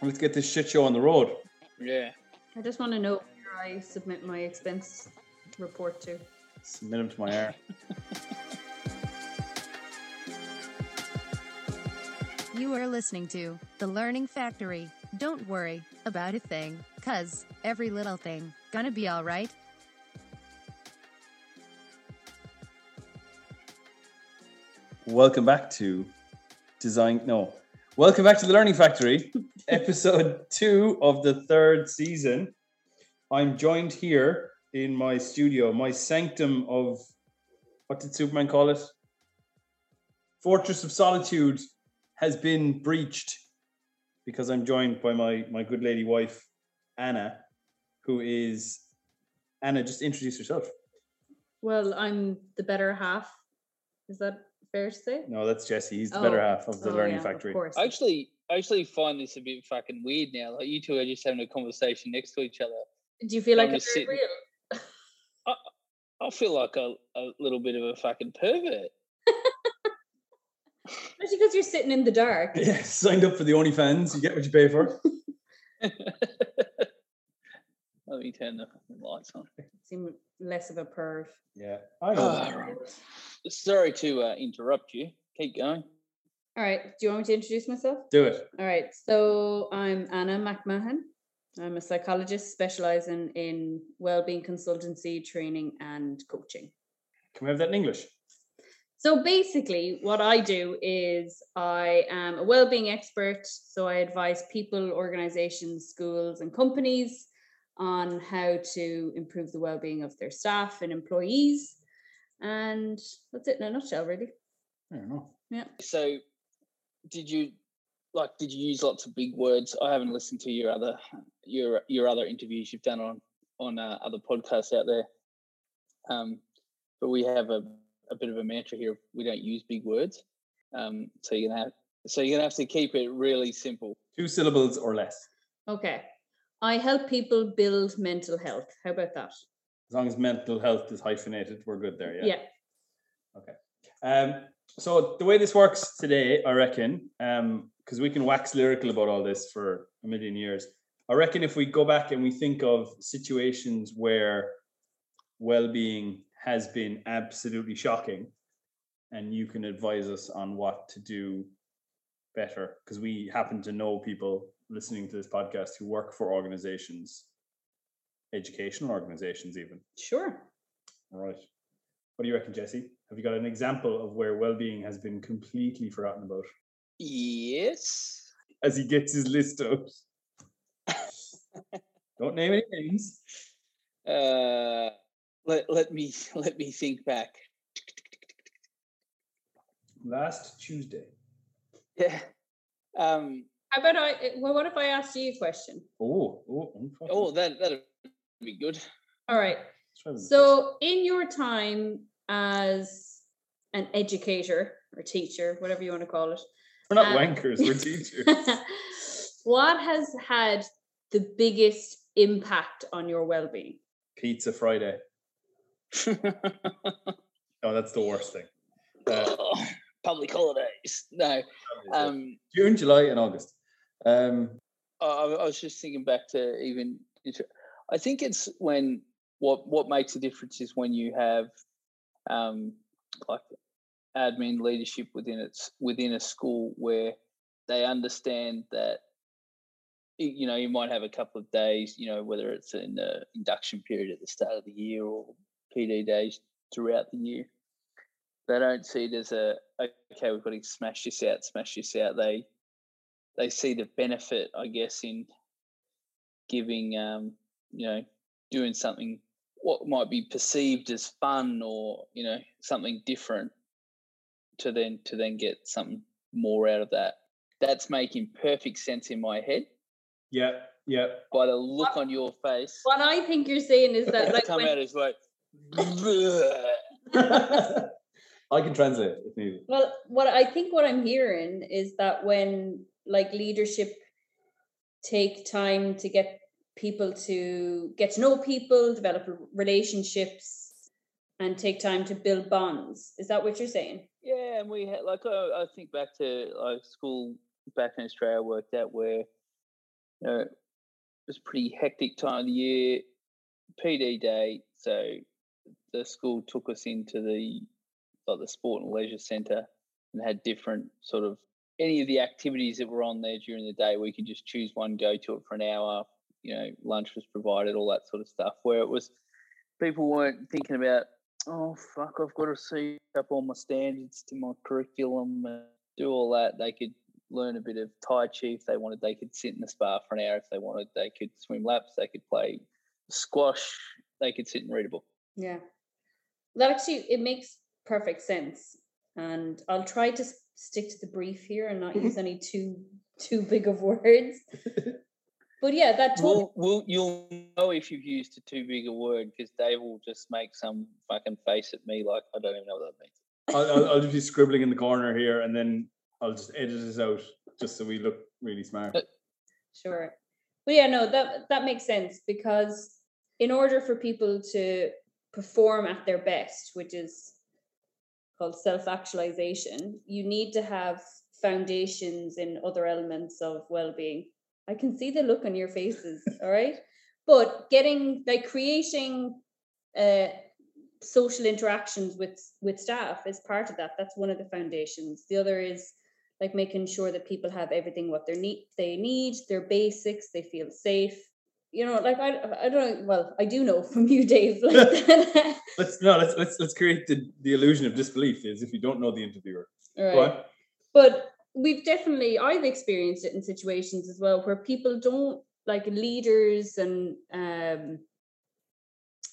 Let's get this shit show on the road. Yeah. I just want to know where I submit my expense report to. Submit them to my air. You are listening to The Learning Factory. Don't worry about a thing, cuz every little thing gonna be alright. Welcome back to Design. No. Welcome back to the Learning Factory, episode two of the third season. I'm joined here in my studio, my sanctum of what did Superman call it? Fortress of Solitude has been breached because I'm joined by my my good lady wife, Anna, who is Anna. Just introduce yourself. Well, I'm the better half. Is that fair to say? No, that's Jesse. He's the better Oh. half of the Oh, Learning yeah, Factory. Of course. I actually I actually find this a bit fucking weird now. Like you two are just having a conversation next to each other. Do you feel like I'm a just third sitting- wheel? I feel like a, a little bit of a fucking pervert. Especially because you're sitting in the dark. Yeah, signed up for the OnlyFans. You get what you pay for. Let me turn the fucking lights on. Seem less of a perv. Yeah, I know. Right. Sorry to uh, interrupt you. Keep going. All right. Do you want me to introduce myself? Do it. All right. So I'm Anna McMahon. I'm a psychologist specializing in well-being consultancy, training, and coaching. Can we have that in English? So basically, what I do is I am a well-being expert. So I advise people, organizations, schools, and companies on how to improve the well-being of their staff and employees. And that's it in a nutshell, really. I don't. Yeah. So, did you like? Did you use lots of big words? I haven't listened to your other your your other interviews you've done on on uh, other podcasts out there. Um, but we have a, a bit of a mantra here: we don't use big words. Um, so you're gonna have so you're gonna have to keep it really simple. Two syllables or less. Okay. I help people build mental health. How about that? As long as mental health is hyphenated, we're good there. Yeah. yeah. Okay. Um, so the way this works today, I reckon, because we can wax lyrical about all this for a million years. I reckon if we go back and we think of situations where well-being has been absolutely shocking, and you can advise us on what to do better, because we happen to know people listening to this podcast who work for organizations, educational organizations, even. Sure. All right. What do you reckon, Jesse? Have you got an example of where well-being has been completely forgotten about Yes. as he gets his list out? Don't name any names. Uh, let let me let me think back. Last Tuesday. Yeah. Um. How about I? Well, what if I ask you a question? Oh, oh, Oh, that that'd be good. All right. let's try this So, in your time as an educator or teacher, whatever you want to call it, we're not um, wankers, we're teachers. what has had the biggest impact on your well-being? Pizza Friday. Oh, that's the worst thing. Uh, Public holidays. No. Um. June, July, and August. Um, I, I was just thinking back to even. I think it's when what what makes a difference is when you have, um, like, admin leadership within its within a school where they understand that. You know, you might have a couple of days. You know, whether it's in the induction period at the start of the year or PD days throughout the year. They don't see it as a okay. We've got to smash this out, smash this out. They they see the benefit, I guess, in giving, um, you know, doing something what might be perceived as fun or you know something different to then to then get something more out of that. That's making perfect sense in my head yeah, yeah. by the look on your face. What I think you're saying is that, like, come when, out as like, I can translate if needed. well, what I think what I'm hearing is that when like leadership take time to get people to get to know people, develop relationships, and take time to build bonds. Is that what you're saying? Yeah, and we had like I, I think back to like school back in Australia I worked at where you know, it was a pretty hectic time of the year, PD day. So the school took us into the like the sport and leisure centre and had different sort of any of the activities that were on there during the day. We could just choose one, go to it for an hour. You know, lunch was provided, all that sort of stuff. Where it was, people weren't thinking about, oh fuck, I've got to see up all my standards to my curriculum and do all that. They could learn a bit of Tai Chi if they wanted. They could sit in the spa for an hour if they wanted. They could swim laps. They could play squash. They could sit and read a book. Yeah. That actually it makes perfect sense. And I'll try to stick to the brief here and not use any too too big of words. But yeah, that Will Well, well, you'll know if you've used a too big a word because Dave will just make some fucking face at me like I don't even know what that means. I'll, I'll, I'll just be scribbling in the corner here, and then I'll just edit this out just so we look really smart. Uh, sure. But yeah, no, that that makes sense because in order for people to perform at their best, which is called self-actualization, you need to have foundations in other elements of well-being. I can see the look on your faces, all right? But getting like creating uh social interactions with with staff is part of that. That's one of the foundations. The other is like making sure that people have everything what they need they need their basics they feel safe you know like i i don't know well i do know from you dave like. Let's no, let's let's let's create the, the illusion of disbelief is if you don't know the interviewer. Right. but we've definitely i've experienced it in situations as well where people don't like leaders and um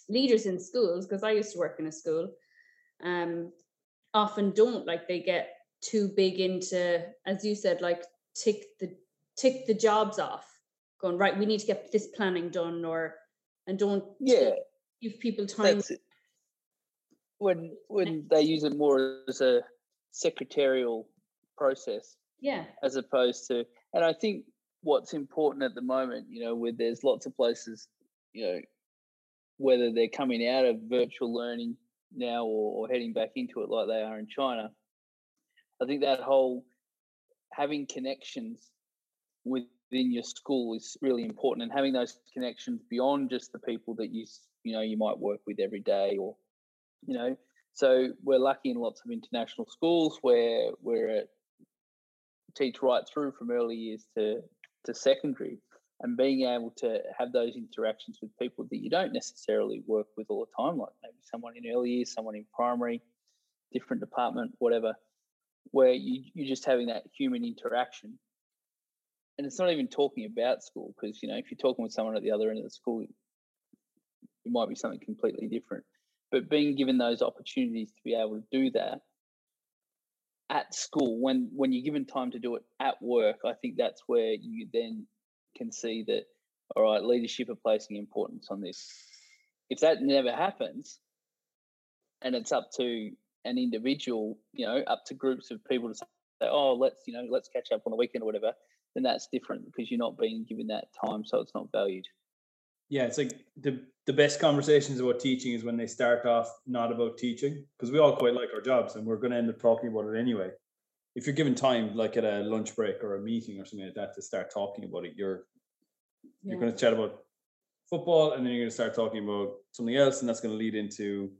leaders in schools because i used to work in a school um often don't like they get too big into as you said like tick the tick the jobs off going right we need to get this planning done or and don't Yeah, give people time. That's. When when they use it more as a secretarial process yeah. as opposed to, and I think what's important at the moment, you know, where there's lots of places, you know, whether they're coming out of virtual learning now or, or heading back into it like they are in China, I think that whole having connections within your school is really important, and having those connections beyond just the people that you you know you might work with every day, or you know. So we're lucky in lots of international schools where we're at teach right through from early years to to secondary and being able to have those interactions with people that you don't necessarily work with all the time like maybe someone in early years someone in primary different department whatever where you, you're just having that human interaction and it's not even talking about school because you know if you're talking with someone at the other end of the school it might be something completely different. But being given those opportunities to be able to do that at school when when you're given time to do it at work i think that's where you then can see that all right leadership are placing importance on this. If that never happens and it's up to an individual you know up to groups of people to say oh let's you know let's catch up on the weekend or whatever then that's different because you're not being given that time so it's not valued Yeah, it's like the the best conversations about teaching is when they start off not about teaching because we all quite like our jobs and we're going to end up talking about it anyway. If you're given time, like at a lunch break or a meeting or something like that, to start talking about it, you're you're going to chat about football and then you're going to start talking about something else, and that's going to lead into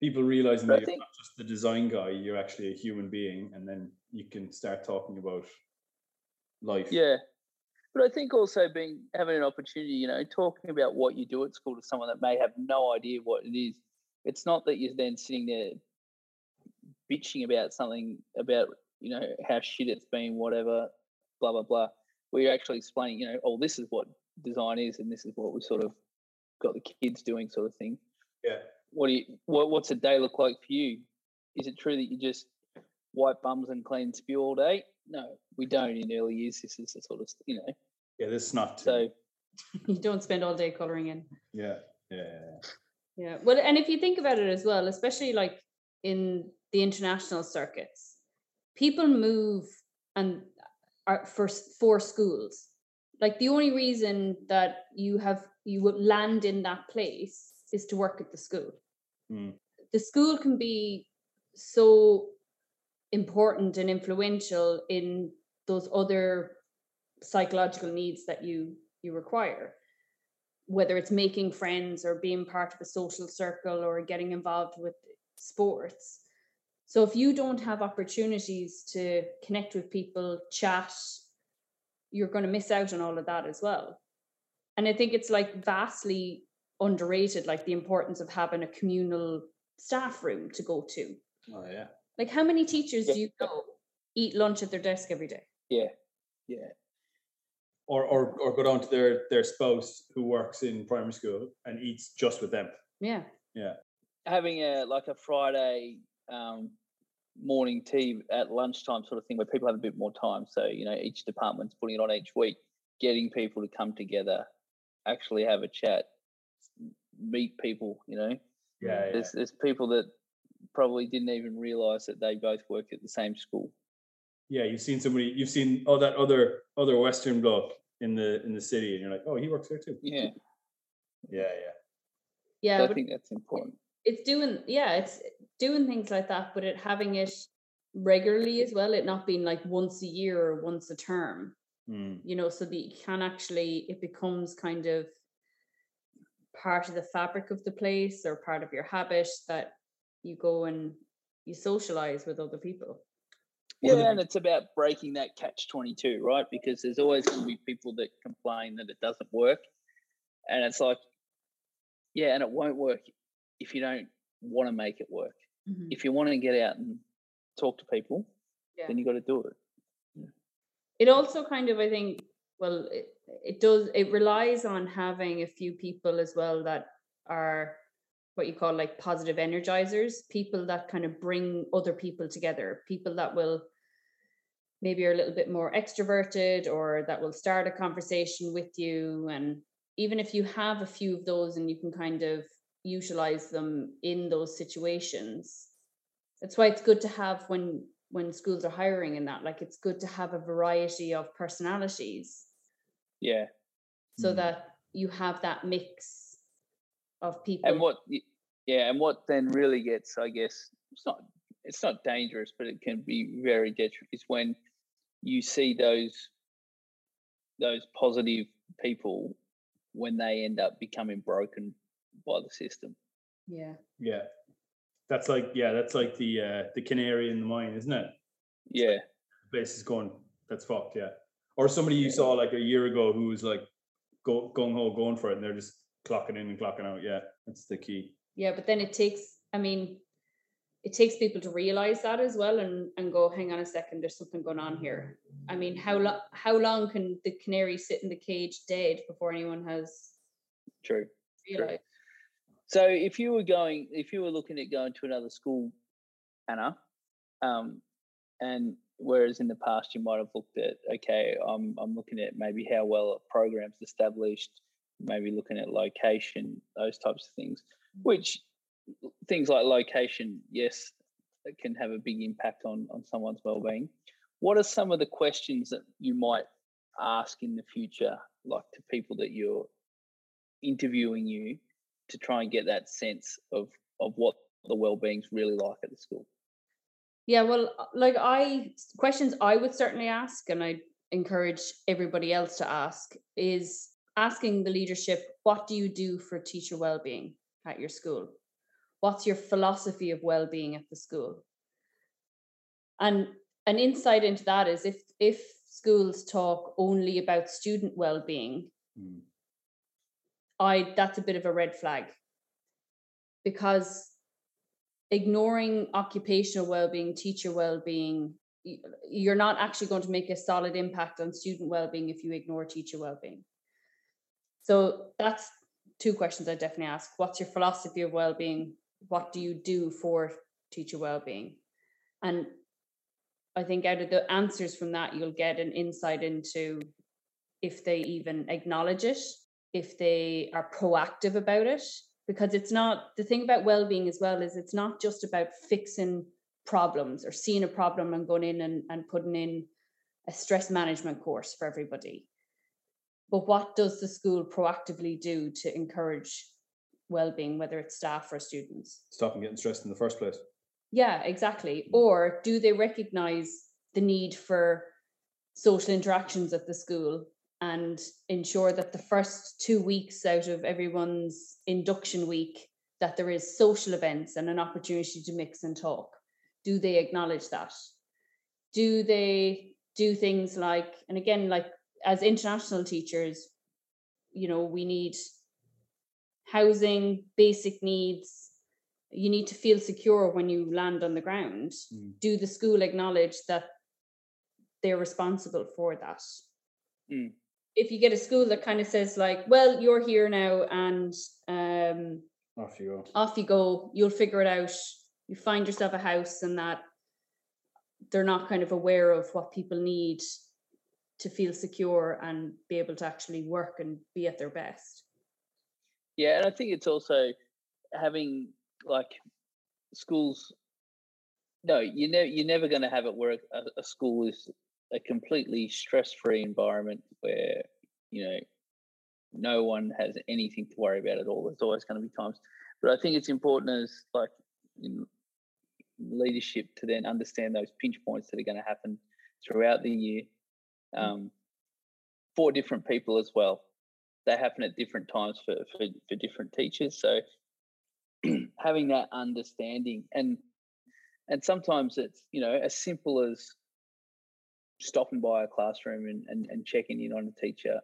people realizing But I that you're not just the design guy, you're actually a human being, and then you can start talking about life. Yeah. But I think also being having an opportunity, you know, talking about what you do at school to someone that may have no idea what it is. It's not that you're then sitting there bitching about something about, you know, how shit it's been, whatever, blah blah blah. Where you're actually explaining, you know, oh, this is what design is and this is what we sort of got the kids doing sort of thing. Yeah. What do you what what's a day look like for you? Is it true that you just wipe bums and clean spew all day? No, we don't in early years. This is the sort of you know. Yeah, this is not. So you don't spend all day coloring in yeah, yeah, yeah, yeah. Yeah. Well, and if you think about it as well, especially like in the international circuits, people move and are for for schools. Like the only reason that you have you would land in that place is to work at the school. Mm. The school can be so important and influential in those other psychological needs that you you require. Whether it's making friends or being part of a social circle or getting involved with sports. So if you don't have opportunities to connect with people chat you're going to miss out on all of that as well. And i think it's like vastly underrated like the importance of having a communal staff room to go to. Oh yeah. Like how many teachers do you know eat lunch at their desk every day Yeah, yeah, Or or or go down to their their spouse who works in primary school and eats just with them. yeah Yeah. having a like a Friday um, morning tea at lunchtime sort of thing where people have a bit more time. So you know, each department's putting it on each week, getting people to come together, actually have a chat, meet people. You know, Yeah, yeah. there's there's people that probably didn't even realize that they both work at the same school. Yeah, you've seen somebody you've seen oh that other other Western bloke in the in the city and you're like, oh he works there too. Yeah, Yeah, yeah. yeah so I think that's important. it's doing yeah it's doing things like that but it having it regularly as well it not being like once a year or once a term Mm. you know so that you can actually it becomes kind of part of the fabric of the place or part of your habit that you go and you socialize with other people Yeah, and it's about breaking that catch twenty two, right? Because there's always going to be people that complain that it doesn't work, and it's like, yeah, and it won't work if you don't want to make it work. Mm-hmm. If you want to get out and talk to people, Yeah. then you got to do it. it also kind of i think well it, it does it relies on having a few people as well that are what you call like positive energizers people that kind of bring other people together people that will maybe are a little bit more extroverted or that will start a conversation with you. And even if you have a few of those and you can kind of utilize them in those situations that's why it's good to have when when schools are hiring in that like it's good to have a variety of personalities. Yeah, so Mm. that you have that mix of people and what? Yeah, and what then really gets, I guess, it's not it's not dangerous, but it can be very detrimental. Is when you see those those positive people when they end up becoming broken by the system. yeah Yeah. That's like yeah, that's like the uh the canary in the mine, isn't it? Yeah, The place is going that's fucked, yeah. Or somebody you saw like a year ago who was like go gung ho going for it and they're just clocking in and clocking out. Yeah, that's the key. yeah but then it takes i mean it takes people to realize that as well and and go hang on a second there's something going on here i mean how long how long can the canary sit in the cage dead before anyone has true. realized So if you were going, if you were looking at going to another school, Anna, um, and whereas in the past you might have looked at, okay, I'm I'm looking at maybe how well a program's established, maybe looking at location, those types of things, which things like location, yes, it can have a big impact on on someone's well-being. What are some of the questions that you might ask in the future, like to people that you're interviewing you to try and get that sense of of what the well-being's really like at the school. Yeah, well, uh, like I questions I would certainly ask, and I encourage everybody else to ask, is asking the leadership, what do you do for teacher well-being at your school? What's your philosophy of well-being at the school? And an insight into that is if if schools talk only about student well-being, Mm. I that's a bit of a red flag because ignoring occupational well-being, teacher well-being, you're not actually going to make a solid impact on student well-being if you ignore teacher well-being. So that's two questions I definitely ask. What's your philosophy of well-being? What do you do for teacher well-being? And I think out of the answers from that, you'll get an insight into if they even acknowledge it, if they are proactive about it. Because it's not the thing about well-being as well is it's not just about fixing problems or seeing a problem and going in and, and putting in a stress management course for everybody. But what does the school proactively do to encourage well-being, whether it's staff or students? Stop them getting stressed in the first place. Yeah, exactly. Mm. Or do they recognize the need for social interactions at the school and ensure that the first two weeks out of everyone's induction week that there is social events and an opportunity to mix and talk do they acknowledge that do they do things like and again like as international teachers you know we need housing basic needs you need to feel secure when you land on the ground Mm. do the school acknowledge that they're responsible for that Mm. if you get a school that kind of says like well you're here now and um Off you go. off you go you'll figure it out you find yourself a house and that they're not kind of aware of what people need to feel secure and be able to actually work and be at their best Yeah, and I think it's also having like schools. No, you know, you're never going to have it where a, a school is a completely stress-free environment where you know no one has anything to worry about at all. There's always going to be times, but I think it's important as like in leadership to then understand those pinch points that are going to happen throughout the year um, for different people as well they happen at different times for, for, for different teachers. So having that understanding and and sometimes it's you know as simple as stopping by a classroom and, and, and checking in on a teacher,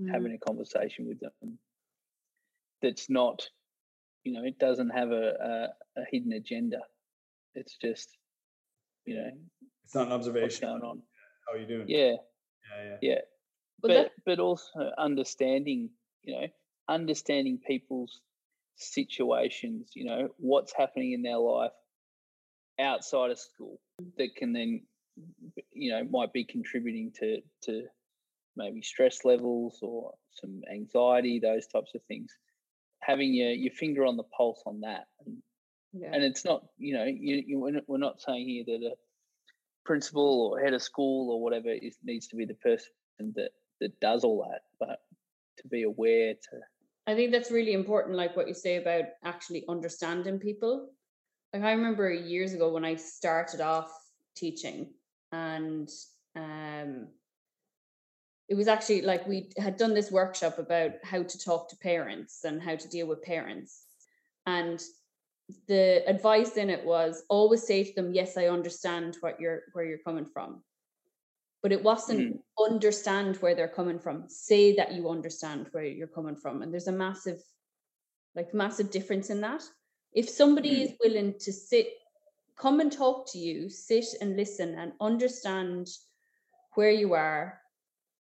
Mhm. having a conversation with them that's not, you know, it doesn't have a, a, a hidden agenda. It's just, you know, It's not an what's observation. going on. How are you doing? Yeah, Yeah, yeah. But but that- but also understanding you know understanding people's situations you know what's happening in their life outside of school that can then you know might be contributing to to maybe stress levels or some anxiety those types of things having your your finger on the pulse on that and yeah. and it's not you know you, you we're not- we're not saying here that a principal or head of school or whatever is needs to be the person that that does all that but to be aware to I think that's really important, like what you say about actually understanding people. Like I remember years ago when I started off teaching, and um, it was actually like we had done this workshop about how to talk to parents and how to deal with parents, and the advice in it was always say to them, "Yes, I understand what you're where you're coming from." But it wasn't understand where they're coming from. Say that you understand where you're coming from. And there's a massive, like massive difference in that. If somebody Mm. is willing to sit, come and talk to you, sit and listen and understand where you are,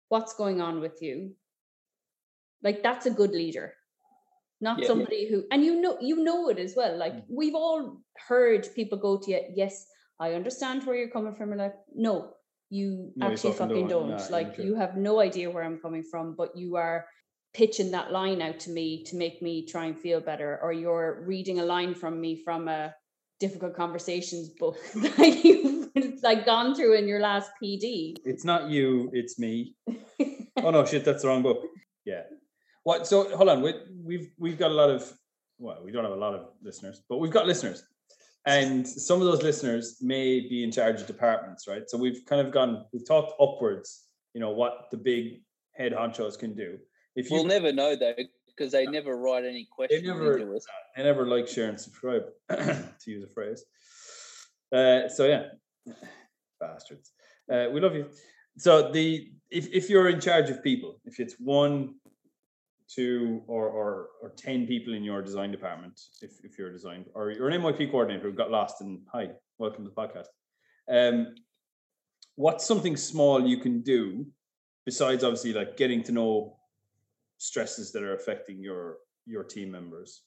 what's going on with you, like that's a good leader. Not Yeah. somebody who and you know you know it as well. Like Mm. we've all heard people go to you, yes, I understand where you're coming from. And like, no, you No, actually fucking don't. don't. Nah, like you have no idea where I'm coming from, but you are pitching that line out to me to make me try and feel better, or you're reading a line from me from a difficult conversations book that you've like gone through in your last PD. It's not you, it's me. Oh no, shit, that's the wrong book. What? So hold on. We, we've we've got a lot of. Well, we don't have a lot of listeners, but we've got listeners, and some of those listeners may be in charge of departments, right? So we've kind of gone. We've talked upwards. You know what the big head honchos can do. If you we'll never know though because they never write any questions They never- I never like, share, and subscribe, to use a phrase. Uh, so yeah, bastards. Uh, we love you. So the if if you're in charge of people, if it's one, two, or or or ten people in your design department, if if you're a design or you're an MYP coordinator who got lost and hi, welcome to the podcast. Um, what's something small you can do besides obviously like getting to know stresses that are affecting your your team members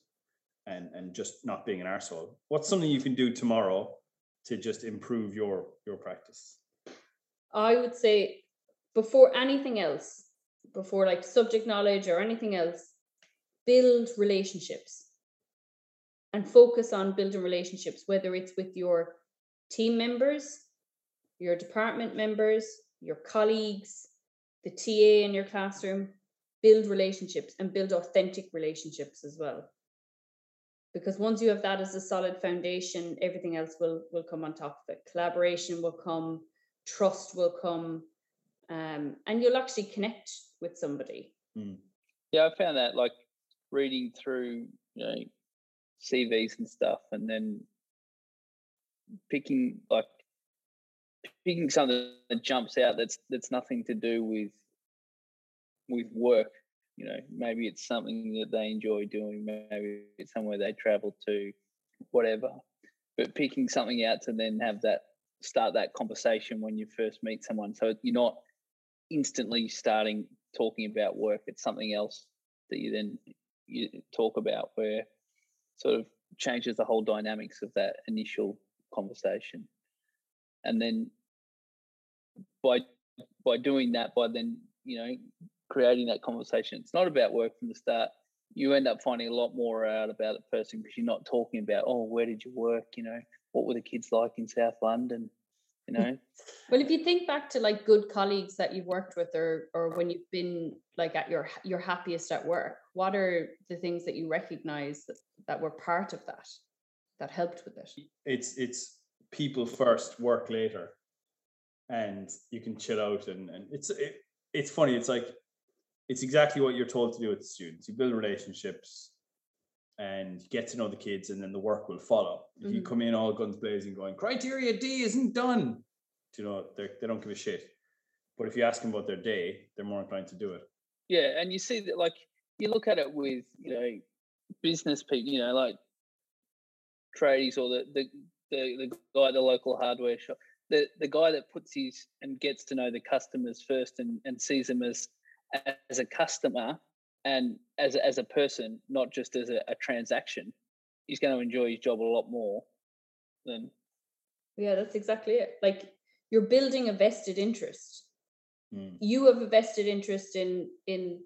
and and just not being an arsehole. What's something you can do tomorrow to just improve your your practice? I would say before anything else, before like subject knowledge or anything else, build relationships and focus on building relationships, whether it's with your team members, your department members, your colleagues, the TA in your classroom. Build relationships and build authentic relationships as well. Because once you have that as a solid foundation, everything else will will come on top of it. Collaboration will come, trust will come um, and you'll actually connect with somebody. Yeah, I found that like reading through, you know, CVs and stuff, and then picking like picking something that jumps out that's that's nothing to do with with work. You know, maybe it's something that they enjoy doing. Maybe it's somewhere they travel to, whatever. But picking something out to then have that start that conversation when you first meet someone, so you're not instantly starting talking about work. It's something else that you then you talk about where sort of changes the whole dynamics of that initial conversation. And then by by doing that by then you know creating that conversation it's not about work from the start. You end up finding a lot more out about the person because you're not talking about oh where did you work? You know what were the kids like in south london you know Well, if you think back to like good colleagues that you've worked with, or or when you've been like at your your happiest at work, what are the things that you recognize that, that were part of that that helped with it? It's it's people first, work later, and you can chill out and and it's it, it's funny. It's like it's exactly what you're told to do with the students. You build relationships and you get to know the kids, and then the work will follow. If you Mhm. come in all guns blazing, going criteria D isn't done, you know they they don't give a shit. But if you ask them about their day, they're more inclined to do it. Yeah, and you see that like you look at it with you know business people, you know, like tradies or the the the, the guy at the local hardware shop, the the guy that puts his and gets to know the customers first and and sees them as as a customer and as a, as a person, not just as a, a transaction, he's going to enjoy his job a lot more than Yeah, that's exactly it. Like you're building a vested interest. Mm. You have a vested interest in in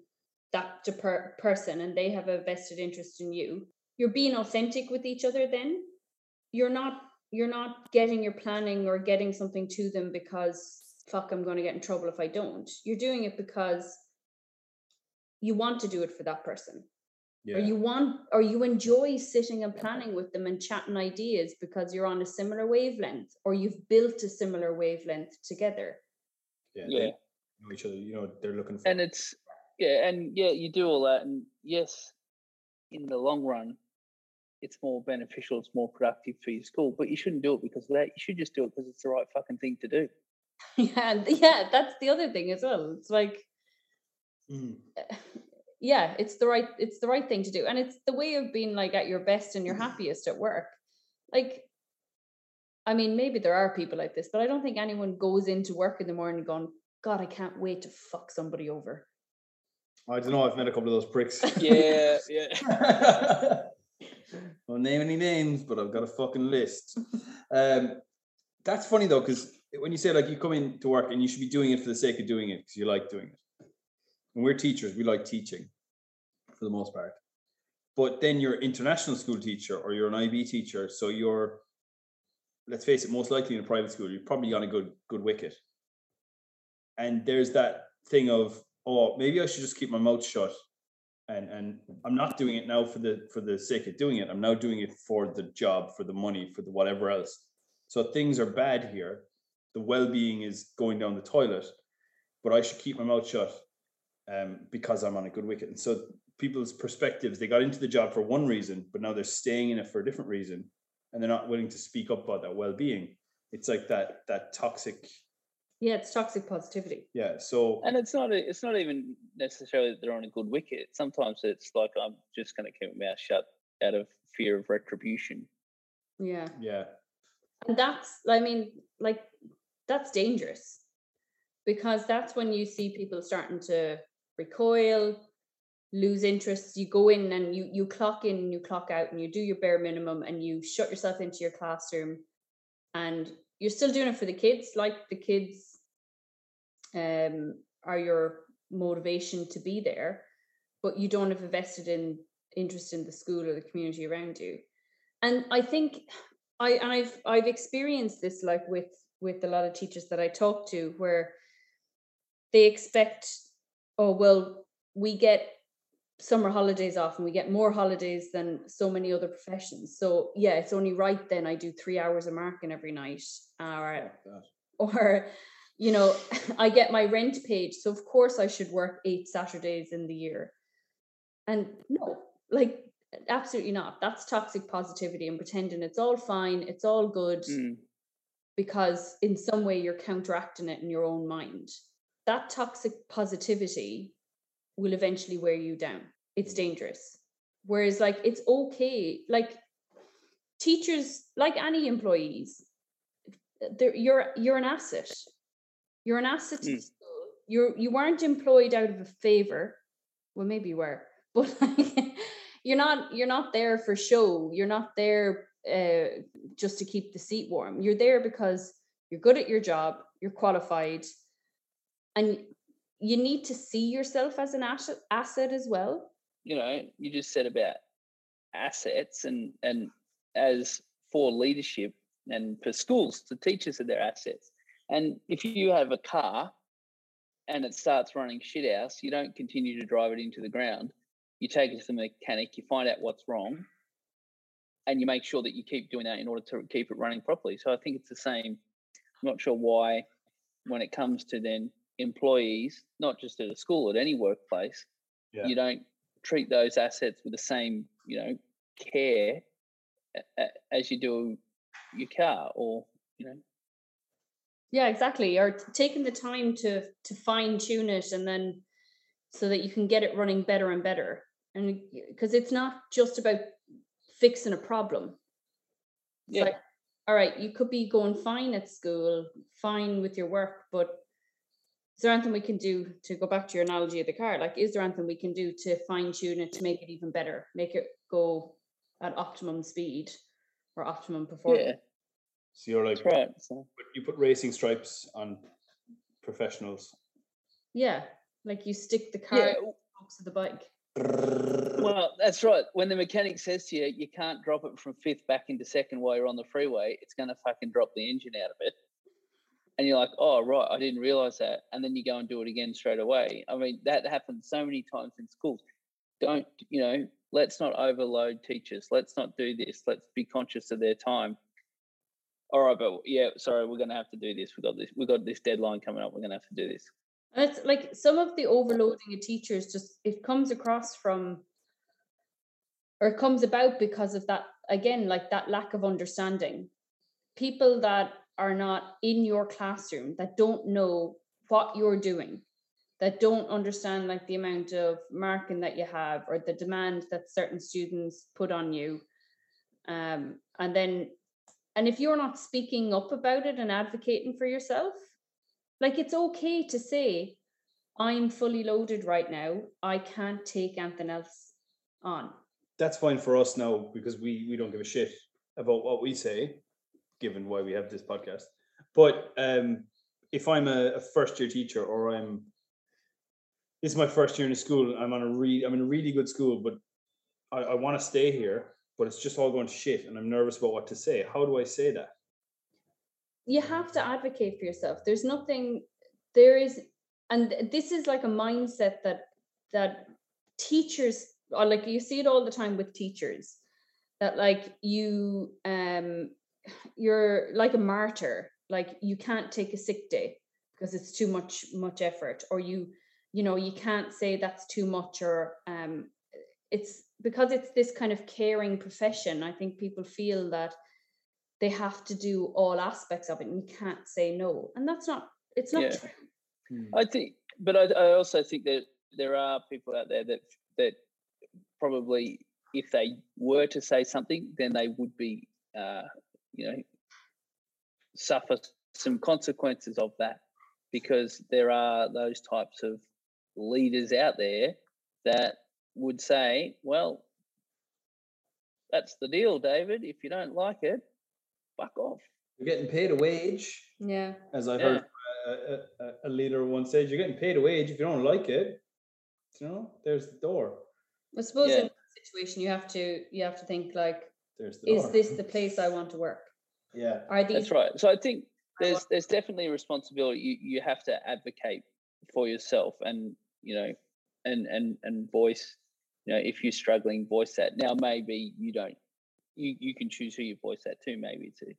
that per- person, and they have a vested interest in you. You're being authentic with each other. Then you're not you're not getting your planning or getting something to them because fuck, I'm going to get in trouble if I don't. You're doing it because you want to do it for that person Yeah. or you want or you enjoy sitting and planning with them and chatting ideas because you're on a similar wavelength or you've built a similar wavelength together yeah. yeah. Know each other. You know they're looking for. and it's yeah and yeah you do all that and yes in the long run it's more beneficial it's more productive for your school but you shouldn't do it because of that you should just do it because it's the right fucking thing to do yeah yeah that's the other thing as well it's like Mm. yeah it's the right it's the right thing to do and it's the way of being like at your best and your happiest at work like i mean maybe there are people like this but i don't think anyone goes into work in the morning going god i can't wait to fuck somebody over I don't know. I've met a couple of those pricks. yeah yeah Won't name any names, but I've got a fucking list. Um, that's funny though, because when you say like you come in to work and you should be doing it for the sake of doing it because you like doing it. And we're teachers, we like teaching for the most part. But then you're international school teacher or you're an IB teacher, so you're let's face it, most likely in a private school, you're probably on a good good wicket. And there's that thing of, oh, maybe I should just keep my mouth shut and and I'm not doing it now for the for the sake of doing it. I'm now doing it for the job, for the money, for the whatever else. So things are bad here. The well-being is going down the toilet, but I should keep my mouth shut um, because I'm on a good wicket. And so people's perspectives, they got into the job for one reason, but now they're staying in it for a different reason, and they're not willing to speak up about that well-being. It's like that that toxic, yeah it's toxic positivity yeah. So and it's not a, it's not even necessarily that they're on a good wicket sometimes it's like i'm just going to keep my mouth shut out of fear of retribution yeah yeah, And that's, I mean, like, that's dangerous because that's when you see people starting to recoil, lose interest. You go in and you you clock in and you clock out and you do your bare minimum and you shut yourself into your classroom and you're still doing it for the kids, like the kids um are your motivation to be there, but you don't have invested in interest in the school or the community around you. And I think I and I've I've experienced this like with with a lot of teachers that I talk to where they expect oh well we get summer holidays off and we get more holidays than so many other professions so yeah it's only right then I do 3 hours of marking every night or that. or you know, I get my rent paid, so of course I should work eight Saturdays in the year. And no, like absolutely not. That's toxic positivity and pretending it's all fine, it's all good, Mm. because in some way you're counteracting it in your own mind. That toxic positivity will eventually wear you down. It's dangerous. Whereas, like, it's okay. Like, teachers, like any employees, you're you're an asset. You're an asset to Mm. school. You're you weren't employed out of a favor. Well, maybe you were, but like, you're not you're not there for show. You're not there uh, just to keep the seat warm. You're there because you're good at your job. You're qualified, and you need to see yourself as an asset asset as well. you know, you just said about assets and and as for leadership and for schools, the teachers are their assets. And if you have a car and it starts running shit house, you don't continue to drive it into the ground. You take it to the mechanic, you find out what's wrong, and you make sure that you keep doing that in order to keep it running properly. So I think it's the same. I'm not sure why, when it comes to then employees, not just at a school, at any workplace, Yeah. you don't treat those assets with the same, you know, care a- a- as you do your car or, you know, Yeah, exactly. Or taking the time to to fine tune it and then so that you can get it running better and better. And because it's not just about fixing a problem. It's Yeah. like, all right, you could be going fine at school, fine with your work, but is there anything we can do to go back to your analogy of the car? Like, is there anything we can do to fine tune it to make it even better, make it go at optimum speed or optimum performance? yeah, So you're like, right. So, you put racing stripes on professionals. Yeah, like you stick the car yeah, to of the bike. well, that's right. When the mechanic says to you, you can't drop it from fifth back into second while you're on the freeway, it's going to fucking drop the engine out of it. And you're like, oh, right, I didn't realize that. And then you go and do it again straight away. I mean, that happens so many times in schools. Don't, you know, let's not overload teachers. Let's not do this. Let's be conscious of their time. All right, but yeah, sorry, we're going to have to do this. We got this. We got this deadline coming up. We're going to have to do this. And it's like some of the overloading of teachers just it comes across from or it comes about because of that again, like that lack of understanding. People that are not in your classroom that don't know what you're doing, that don't understand like the amount of marking that you have or the demand that certain students put on you. Um, and then and if you're not speaking up about it and advocating for yourself, like it's okay to say, I'm fully loaded right now. I can't take anything else on. That's fine for us now because we we don't give a shit about what we say, given why we have this podcast. But um, if I'm a, a first year teacher or I'm this is my first year in a school, I'm on a re I'm in a really good school, but I, I want to stay here, but it's just all going to shit, and I'm nervous about what to say. How do I say that? You have to advocate for yourself. There's nothing there is and this is like a mindset that that teachers are like you see it all the time with teachers that like you um you're like a martyr like you can't take a sick day because it's too much much effort or you you know you can't say that's too much or um it's because it's this kind of caring profession i think people feel that they have to do all aspects of it and you can't say no and that's not it's not Yeah. true I think, but I, I also think that there are people out there that that probably, if they were to say something, then they would be, uh, you know, suffer some consequences of that, because there are those types of leaders out there that would say, "Well, that's the deal, David. If you don't like it, fuck off." You're getting paid a wage, yeah as I Yeah. heard a, a, a leader once said. You're getting paid a wage. If you don't like it, you know, there's the door. i suppose Yeah. in that situation you have to you have to think like There's the door. is this the place i want to work Yeah. are these That's right. So I think there's want- there's definitely a responsibility. You you have to advocate for yourself, and you know, and and and voice. You know, if you're struggling, voice that. Now, maybe you don't. You you can choose who you voice that to. Maybe it's a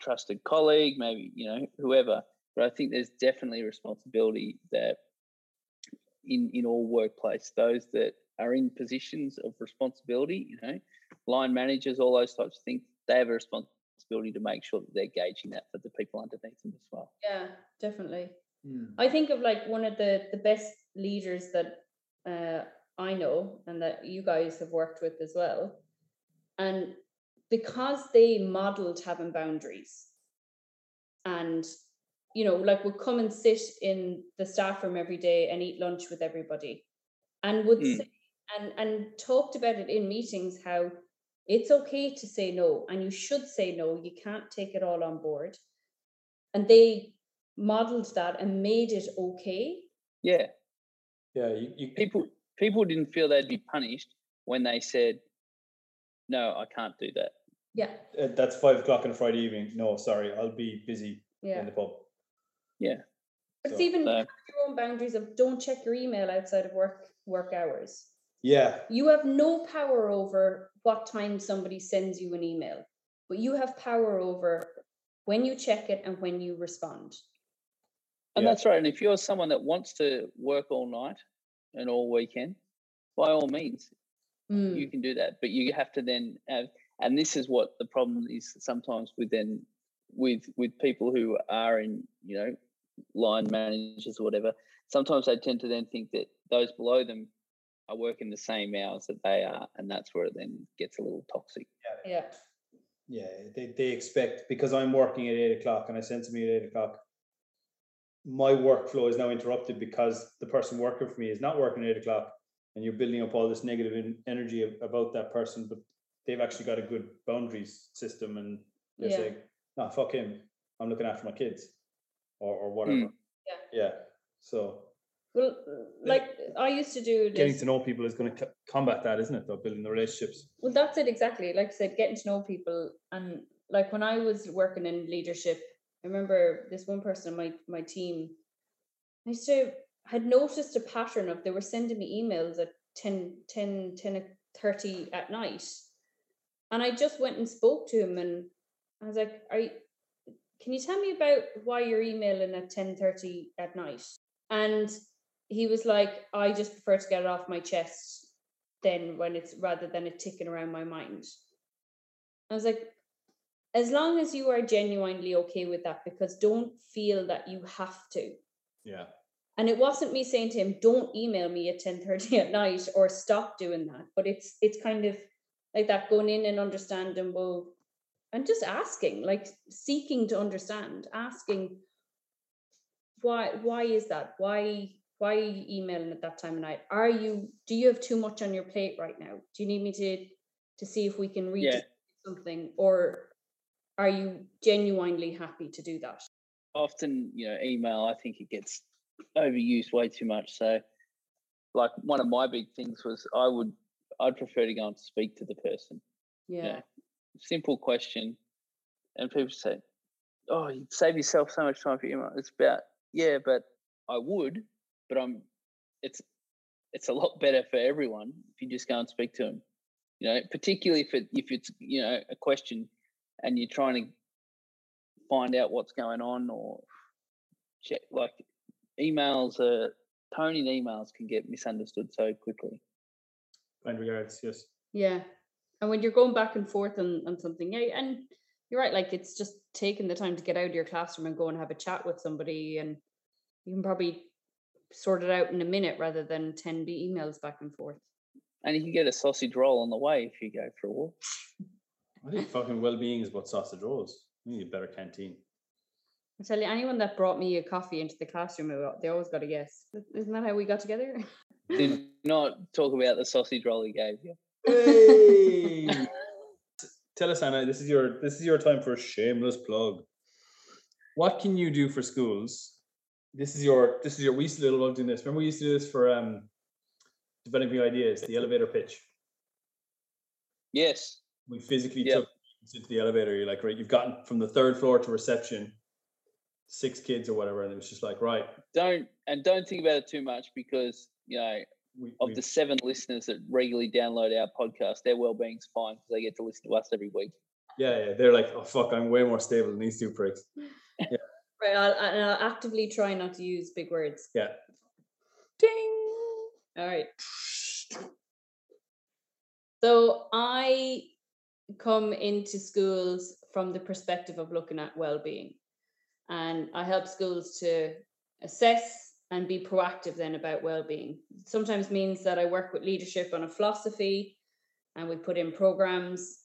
trusted colleague. Maybe you know whoever. but I think there's definitely a responsibility that in in all workplace, those that are in positions of responsibility, you know, line managers, all those types of things, they have a responsibility to make sure that they're gauging that for the people underneath them as well. Yeah, definitely. Hmm. I think of like one of the the best leaders that uh, I know and that you guys have worked with as well, and because they modeled having boundaries, and you know, like would come and sit in the staff room every day and eat lunch with everybody, and would Mm. say, and and talked about it in meetings how it's okay to say no and you should say no you can't take it all on board. And they modeled that and made it okay. Yeah, Yeah, you, you people people didn't feel they'd be punished when they said, "No, I can't do that." yeah. Uh, that's five o'clock on a Friday evening. No, sorry, I'll be busy yeah. in the pub. Yeah, but it's So, even so- your own boundaries of don't check your email outside of work work hours Yeah, you have no power over what time somebody sends you an email but you have power over when you check it and when you respond and Yeah. that's right. And if you're someone that wants to work all night and all weekend, by all means, Mm, you can do that. But you have to then have, and this is what the problem is sometimes with then with with people who are in you know line managers or whatever. Sometimes they tend to then think that those below them are working the same hours that they are, and that's where it then gets a little toxic. yeah yeah. They, they expect because I'm working at eight o'clock and I send somebody at eight o'clock. My workflow is now interrupted because the person working for me is not working at eight o'clock, and you're building up all this negative energy about that person. But they've actually got a good boundaries system, and they're Yeah. saying, "No, fuck him. I'm looking after my kids, or or whatever." Mm. Yeah. Yeah. So well like i used to do getting to know people is going to combat that, isn't it? Though building the relationships. Well, that's it exactly. Like I said, getting to know people, and like when I was working in leadership, I remember this one person on my my team. I used to had noticed a pattern of they were sending me emails at 10, 10, 10 30 at night, and I just went and spoke to him, and I was like, "Are you, can you tell me about why you're emailing at ten thirty at night?" And he was like, "I just prefer to get it off my chest." then when it's rather than it ticking around my mind. I was like, as long as you are genuinely okay with that, because don't feel that you have to. Yeah. And it wasn't me saying to him, don't email me at 10:30 at night or stop doing that. But it's it's kind of like that going in and understanding, well, and just asking, like seeking to understand, asking why why is that? Why why are you emailing at that time of night? Are you do you have too much on your plate right now? Do you need me to to see if we can read Yeah. something or are you genuinely happy to do that? often you know email i think it gets overused way too much so like one of my big things was i would i'd prefer to go and speak to the person Yeah. simple question and people say oh you'd save yourself so much time for email it's about yeah but i would but i'm it's it's a lot better for everyone if you just go and speak to them you know particularly if it if it's you know a question and you're trying to find out what's going on or check like emails uh tone in emails can get misunderstood so quickly Kind regards, yes. Yeah. And when you're going back and forth on, on something, yeah, and you're right, like it's just taking the time to get out of your classroom and go and have a chat with somebody and you can probably sort it out in a minute rather than 10 b emails back and forth. and you can get a sausage roll on the way if you go for a walk I think fucking well-being is about sausage rolls. We need a better canteen. I tell you, anyone that brought me a coffee into the classroom, they always got a yes. Isn't that how we got together? did not talk about the sausage roll he gave you Hey! Tell us, Anna. This is your this is your time for a shameless plug. What can you do for schools? This is your this is your. We used to love doing this. Remember, we used to do this for um developing ideas. The elevator pitch. yes We physically Yep. took into the elevator. You're like, right, you've gotten from the third floor to reception, six kids or whatever, and it was just like, right. don't and don't think about it too much because you know We, of we- the seven listeners that regularly download our podcast their well-being's fine because they get to listen to us every week yeah, yeah, they're like, oh fuck, I'm way more stable than these two pricks. Yeah. Right, I'll, and I'll actively try not to use big words. Yeah. Ding. All right. So I come into schools from the perspective of looking at well-being, and I help schools to assess and be proactive then about well-being. Sometimes means that I work with leadership on a philosophy, and we put in programs.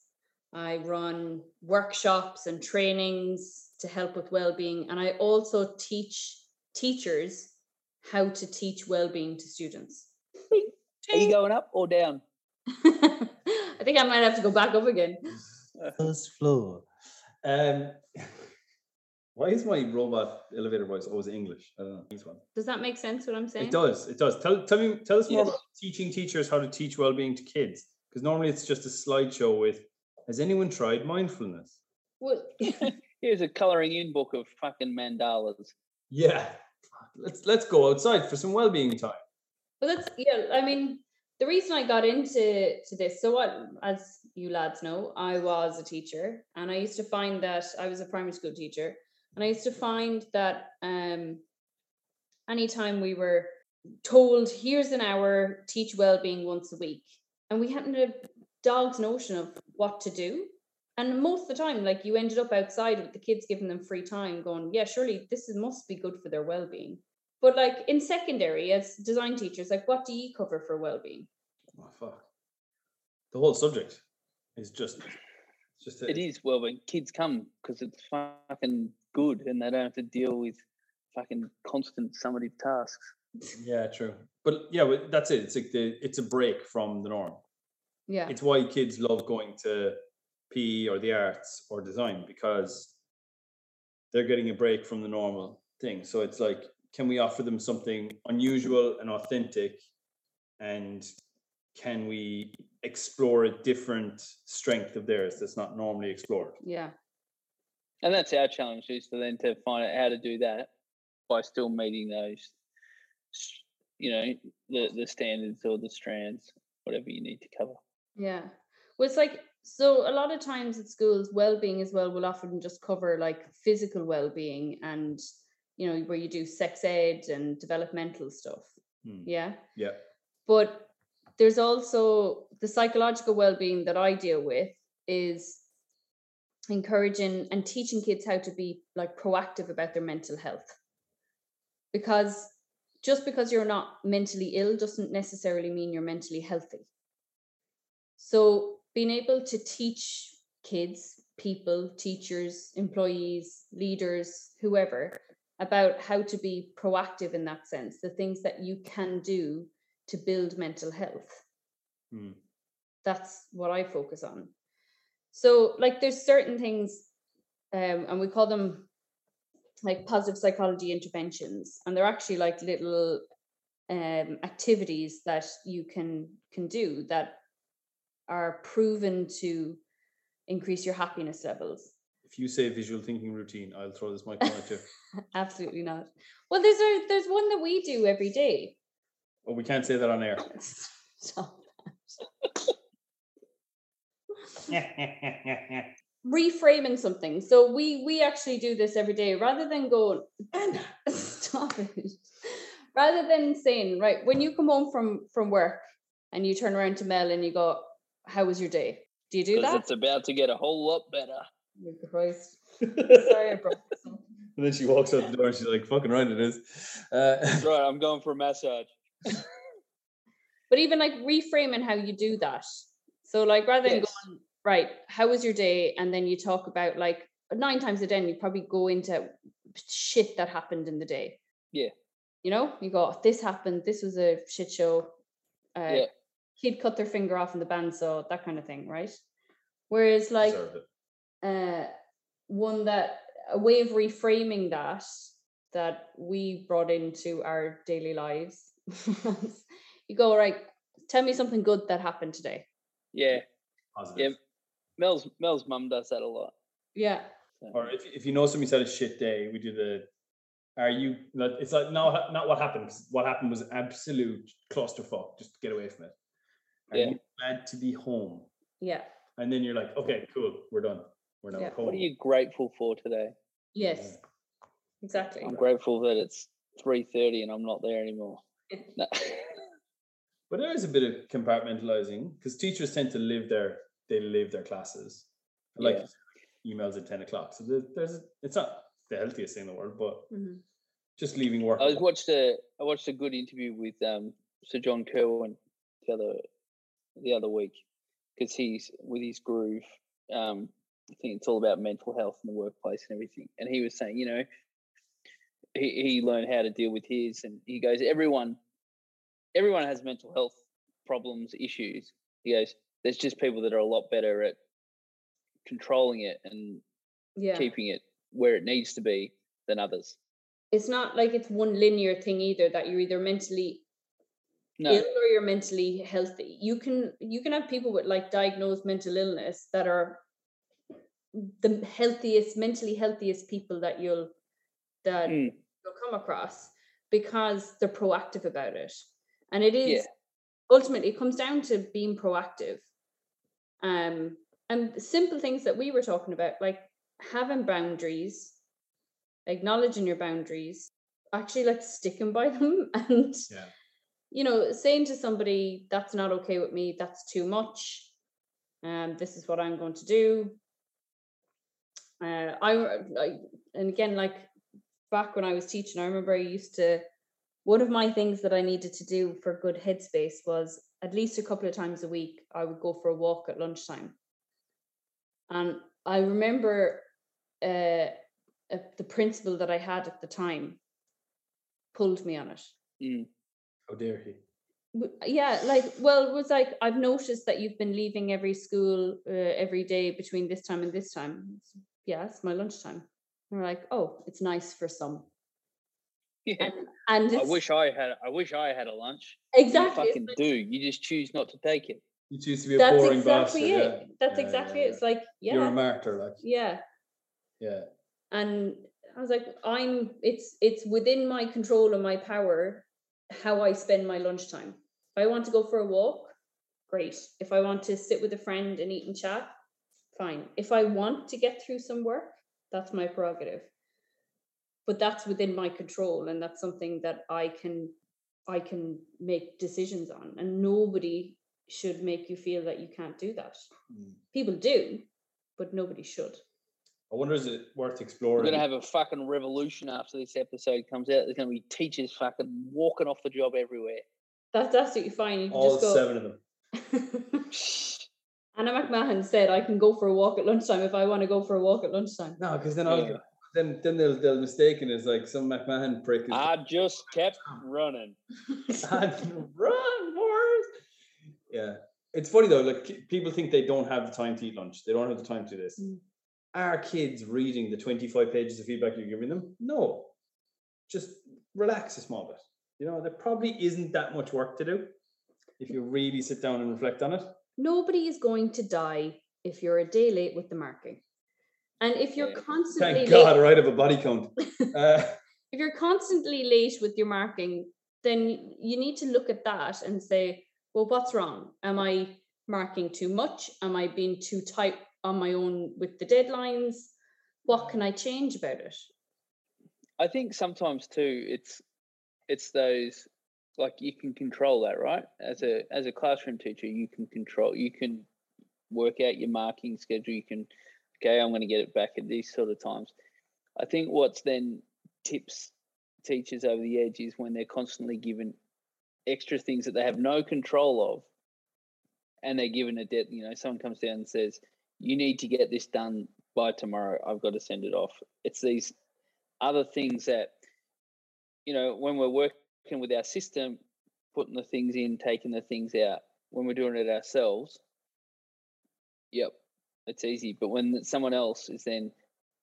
I run workshops and trainings to help with well-being, and I also teach teachers how to teach well-being to students. Are you going up or down? I think I might have to go back up again. First floor. Um, why is my robot elevator voice always English? I don't know. This one. Does that make sense? What I'm saying? It does. It does. Tell, tell me. Tell us more Yes. about teaching teachers how to teach well-being to kids. Because normally it's just a slideshow with. Has anyone tried mindfulness? Well, Here's a colouring in book of fucking mandalas. Yeah. Let's let's go outside for some well-being time. But that's yeah. I mean, the reason I got into to this, so what, as you lads know, I was a teacher, and I used to find that I was a primary school teacher, and I used to find that um, anytime we were told, "Here's an hour, teach well-being once a week," and we hadn't a dog's notion of what to do. And most of the time, like you ended up outside with the kids giving them free time, going, "Yeah, surely this is, must be good for their well-being." But like in secondary, as design teachers, like what do you cover for well-being? Oh fuck. The whole subject is just it's just a, It is well when kids come because it's fucking good and they don't have to deal with fucking constant summative tasks. Yeah, true. But yeah, but that's it. It's like the it's a break from the norm. Yeah, It's why kids love going to PE or the arts or design because they're getting a break from the normal thing. So it's like, can we offer them something unusual and authentic? And can we explore a different strength of theirs that's not normally explored? yeah, And that's our challenge is to then to find out how to do that by still meeting those, you know, the, the standards or the strands, whatever you need to cover. yeah. Well, it's like so. A lot of times at schools, well-being as well will often just cover like physical well-being and you know where you do sex ed and developmental stuff. Hmm. Yeah, Yeah. but there's also the psychological well-being that I deal with is encouraging and teaching kids how to be like proactive about their mental health because just because you're not mentally ill doesn't necessarily mean you're mentally healthy so being able to teach kids people teachers employees leaders whoever about how to be proactive in that sense the things that you can do to build mental health Hmm. that's what i focus on so like there's certain things um, and we call them like positive psychology interventions and they're actually like little um, activities that you can can do that are proven to increase your happiness levels If you say visual thinking routine, I'll throw this microphone at you. absolutely not well there's a, there's one that we do every day Oh, we can't say that on air. Stop. reframing something. So we we actually do this every day rather than going stop it. Rather than saying, right, when you come home from from work and you turn around to Mel and you go, How was your day? Do you do that? it's about to get a whole lot better. Oh, Christ. Sorry, I broke this up. And then she walks out the door and she's like, fucking right it is. Uh, That's right, I'm going for a massage. But even like reframing how you do that. So like rather than Yes. going, right, how was your day? And then you talk about like nine times a day, and you probably go into shit that happened in the day. Yeah. You know, you go, this happened, this was a shit show. Uh, Yeah. Kid cut their finger off in the bandsaw, that kind of thing, right? Whereas like uh, one that a way of reframing that that we brought into our daily lives. you go right. Tell me something good that happened today. Yeah. Positive. Yeah. Mel's Mel's mum does that a lot. Yeah, So, Or if, if you know somebody's had a shit day, we do the. Are you? not- It's like no, not what happened. 'cause what happened was absolute clusterfuck. Just get away from it. Are Yeah. you glad to be home? yeah, And then you're like, okay, cool, we're done. We're now Yeah. home. what are you grateful for today? yes, exactly. I'm grateful that it's three thirty and I'm not there anymore. No. But there is a bit of compartmentalizing because teachers tend to live their they live their classes. Like Yeah. emails at ten o'clock. So there's, there's it's not the healthiest thing in the world, but Mhm. just leaving work. I watched a I watched a good interview with um Sir John Kirwan the other the other week because he's with his groove. Um, I think it's all about mental health in the workplace and everything. And he was saying, you know, he he learned how to deal with his, and he goes, everyone, everyone has mental health problems, issues. He goes, there's just people that are a lot better at controlling it and Yeah. keeping it where it needs to be than others. It's not like it's one linear thing either that you're either mentally No, ill or you're mentally healthy. You can you can have people with like diagnosed mental illness that are the healthiest, mentally healthiest people that you'll that Mm. you'll come across because they're proactive about it. And it is Yeah. ultimately it comes down to being proactive. Um and simple things that we were talking about, like having boundaries, acknowledging your boundaries, actually like sticking by them and Yeah. You know, saying to somebody, that's not okay with me, that's too much, um, this is what I'm going to do. Uh, I, I, and again, like back when I was teaching, I remember I used to, one of my things that I needed to do for good headspace was at least a couple of times a week, I would go for a walk at lunchtime. And I remember uh, the principal that I had at the time pulled me on it. Mm. How dare he? Yeah like well it was like i've noticed that you've been leaving every school uh, every day between this time and this time It's, yeah it's my lunchtime and we're like oh it's nice for some yeah. and, and I wish I had. I wish I had a lunch. exactly You fucking like, do. You just choose not to take it. You choose to be a that's boring exactly bastard. it yeah. that's Yeah, exactly yeah, it it's like yeah. You're a martyr, like yeah yeah. and i was like i'm it's it's within my control and my power how i spend my lunchtime. If i want to go for a walk great. If i want to sit with a friend and eat and chat fine. If i want to get through some work that's my prerogative. But that's within my control and that's something that i can i can make decisions on and nobody should make you feel that you can't do that. Mm. people do but nobody should I wonder is it worth exploring? We're gonna have a fucking revolution after this episode comes out. There's gonna be teachers fucking walking off the job everywhere. that's absolutely fine you can all just go seven of them. Anna McMahon said I can go for a walk at lunchtime if I want to go for a walk at lunchtime. No, because then I'll Yeah. then then they'll they'll mistaken as like some McMahon prick. Is I just kept running. and run, Morris. Yeah, it's funny though. Like people think they don't have the time to eat lunch. They don't have the time to do this. Mm. Are kids reading the twenty-five pages of feedback you're giving them? No. Just relax a small bit. You know, there probably isn't that much work to do if you really sit down and reflect on it. Nobody is going to die if you're a day late with the marking. And if you're constantly Thank late, God, right? Of a body count. Uh, if you're constantly late with your marking, then you need to look at that and say, well, what's wrong? Am I marking too much? Am I being too tight on my own with the deadlines? What can I change about it? I think sometimes too, it's it's those like you can control that, right? As a as a classroom teacher, you can control. You can work out your marking schedule. You can, okay, I'm going to get it back at these sort of times. I think what's then tips teachers over the edge is when they're constantly given extra things that they have no control of, and they're given a debt. You know, someone comes down and says, "You need to get this done by tomorrow. I've got to send it off." It's these other things that you know when we're working with our system putting the things in taking the things out when we're doing it ourselves yep it's easy but when someone else is then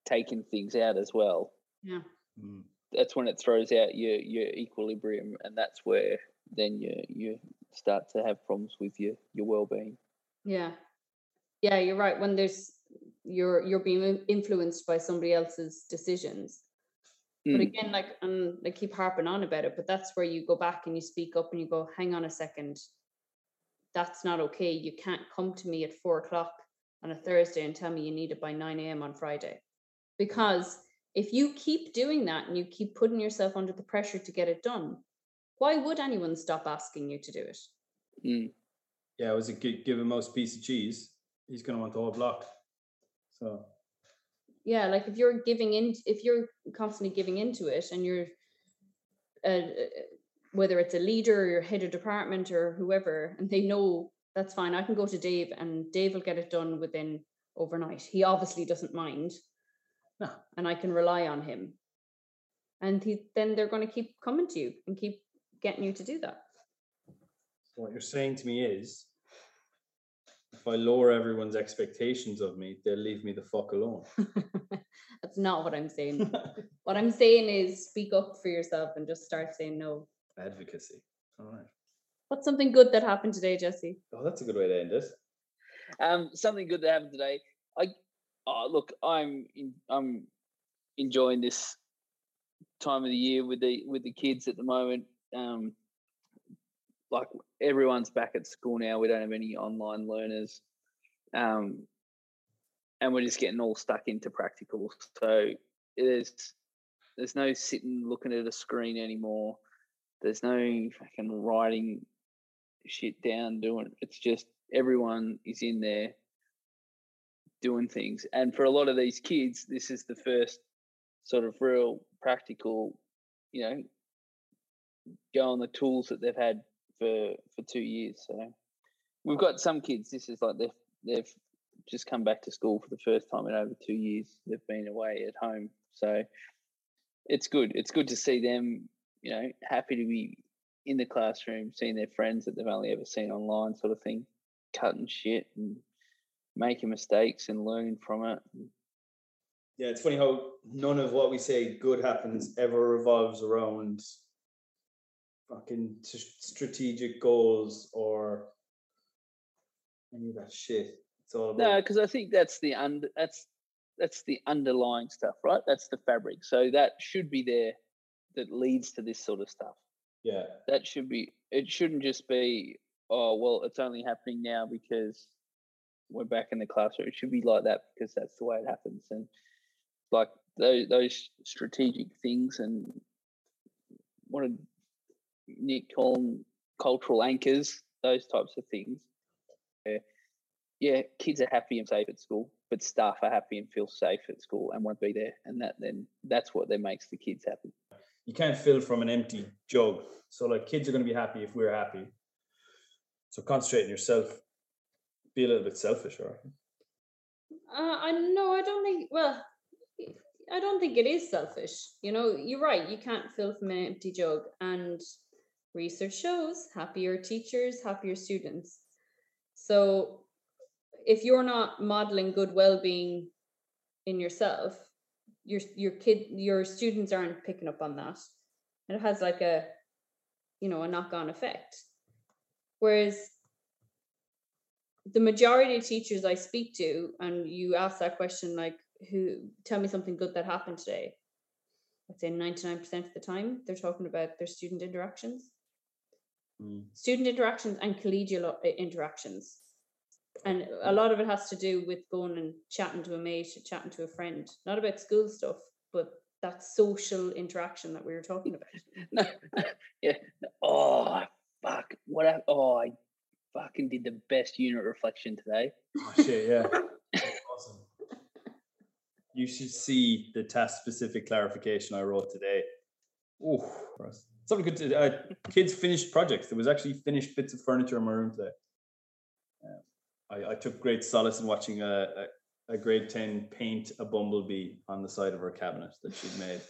taking things out as well Yeah. mm, that's when it throws out your your equilibrium and that's where then you you start to have problems with your your well-being Yeah. Yeah, you're right. When there's you're you're being influenced by somebody else's decisions. But Mm. again, like and I keep harping on about it, but that's where you go back and you speak up and you go, hang on a second. That's not okay. You can't come to me at four o'clock on a Thursday and tell me you need it by 9 a.m. on Friday. Because if you keep doing that and you keep putting yourself under the pressure to get it done, why would anyone stop asking you to do it? Mm. Yeah, was it gi- give him most piece of cheese? He's going to want the whole block. So yeah like if you're giving in if you're constantly giving into it and you're uh, whether it's a leader or your head of department or whoever and they know that's fine i can go to dave and dave will get it done within overnight he obviously doesn't mind No. and i can rely on him and he, then they're going to keep coming to you and keep getting you to do that what you're saying to me is, if I lower everyone's expectations of me, they'll leave me the fuck alone. that's not what i'm saying what i'm saying is speak up for yourself and just start saying no Advocacy. All right. what's something good that happened today jesse Oh, that's a good way to end this. Um, something good that happened today. I oh, look, I'm in, I'm enjoying this time of the year with the with the kids at the moment. Um, like everyone's back at school now. We don't have any online learners, um, and we're just getting all stuck into practicals. So there's there's no sitting looking at a screen anymore. There's no fucking writing shit down doing. It's just everyone is in there doing things. And for a lot of these kids, this is the first sort of real practical, you know, go on the tools that they've had for for two years. So we've got some kids. This is like they've they've just come back to school for the first time in over two years. They've been away at home, so it's good. It's good to see them, you know, happy to be in the classroom, seeing their friends that they've only ever seen online, sort of thing, cutting shit and making mistakes and learning from it. Yeah, it's funny how none of what we say good happens ever revolves around fucking s- strategic goals or any of that shit. It's all No, because I think that's the under that's that's the underlying stuff, right? That's the fabric. So that should be there that leads to this sort of stuff. yeah, That should be it shouldn't just be, oh well, it's only happening now because we're back in the classroom. It should be like that because that's the way it happens. And like those those strategic things and what did Nick call them cultural anchors, those types of things. Yeah, yeah, kids are happy and safe at school, but staff are happy and feel safe at school and want to be there. And that then that's what then makes the kids happy. you can't fill from an empty jug. So like kids are going to be happy if we're happy. So concentrate on yourself. Be a little bit selfish, or Uh, I no, I don't think. Well, I don't think it is selfish. You know, you're right. You can't fill from an empty jug, and research shows happier teachers, happier students. So, if you're not modeling good well-being in yourself, your your kid, your students aren't picking up on that, and it has like a, you know, a knock-on effect. Whereas the majority of teachers I speak to, and you ask that question, like, who tell me something good that happened today? I'd say 99% of the time, they're talking about their student interactions, Mm. student interactions, and collegial uh, interactions. And a lot of it has to do with going and chatting to a mate, chatting to a friend, not about school stuff, but that social interaction that we were talking about. No, yeah. Oh fuck! What? I, oh, I fucking did the best unit reflection today. oh, shit, yeah, awesome. You should see the task specific clarification I wrote today. Oh, something good. To, uh, kids finished projects. There was actually finished bits of furniture in my room today. Uh, I, I took great solace in watching a, a, a grade 10 paint a bumblebee on the side of her cabinet that she'd made.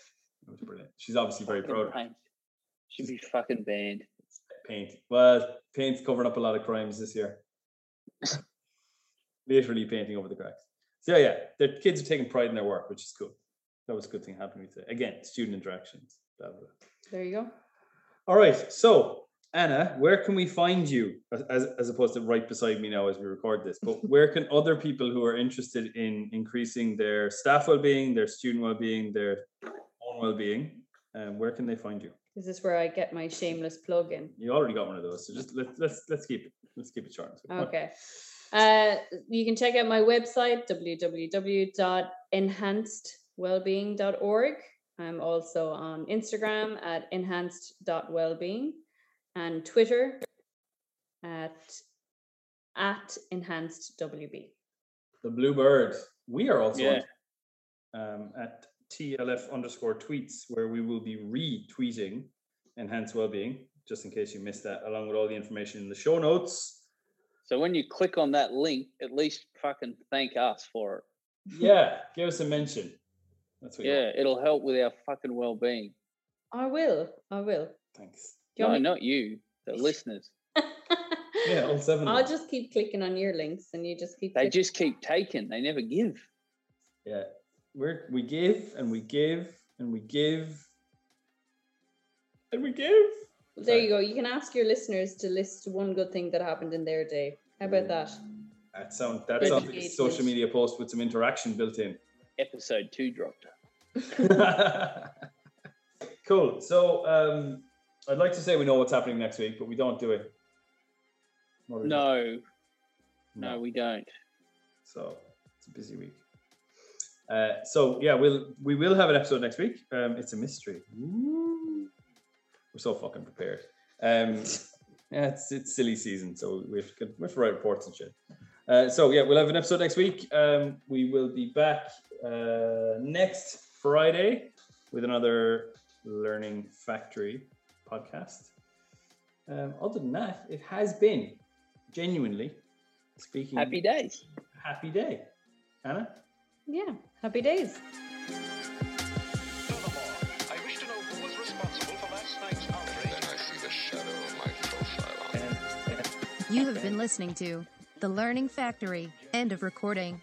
It was brilliant. She's obviously very proud of paint. Should be fucking banned. paint. Well, paint's covering up a lot of crimes this year. Literally painting over the cracks. So yeah, the kids are taking pride in their work, which is cool. That was a good thing happening today. Again, student interactions. Blah, blah. There you go. All right. So Anna, where can we find you as- as, opposed to right beside me now as we record this? But where can other people who are interested in increasing their staff well-being, their student well-being, their own well-being, um, where can they find you? This is where I get my shameless plug in. You already got one of those, so just let's let's let's keep it let's keep it short. and sweet. Come on. Okay. Uh, you can check out my website, enhancedwellbeing.org. I'm also on Instagram at enhanced.wellbeing and Twitter at at enhancedwb. The Bluebird. We are also Yeah. on, um, at TLF underscore tweets, where we will be retweeting Enhanced Wellbeing, just in case you missed that, along with all the information in the show notes. So when you click on that link, at least fucking thank us for it. Yeah, give us a mention. That's what Yeah, it'll help with our fucking well-being. I will. I will. Thanks. Do you No, me- not you, the listeners. Yeah, all seven. I'll just keep clicking on your links and you just keep They clicking. just keep taking. They never give. Yeah, we're we give and we give and we give and we give. There you go. You can ask your listeners to list one good thing that happened in their day. How about that? Mm, that sounds that sounds like a social media post with some interaction built in. Episode two dropped. cool. So um, I'd like to say we know what's happening next week, but we don't do it. Do? No, no, we don't. So it's a busy week. Uh, so yeah, we'll we will have an episode next week. Um, it's a mystery. Woo. We're so fucking prepared. Um, yeah, it's it's silly season, so we have to, we have to write reports and shit. Uh, so yeah, we'll have an episode next week. Um, we will be back uh, next Friday with another Learning Factory podcast. Um, other than that, it has been genuinely speaking Happy days. happy day. Anna? Yeah. Happy days. Furthermore, I wish to know who was responsible for last night's outrage. Then I see the shadow of my profile on And, You have been listening to The Learning Factory. End of recording.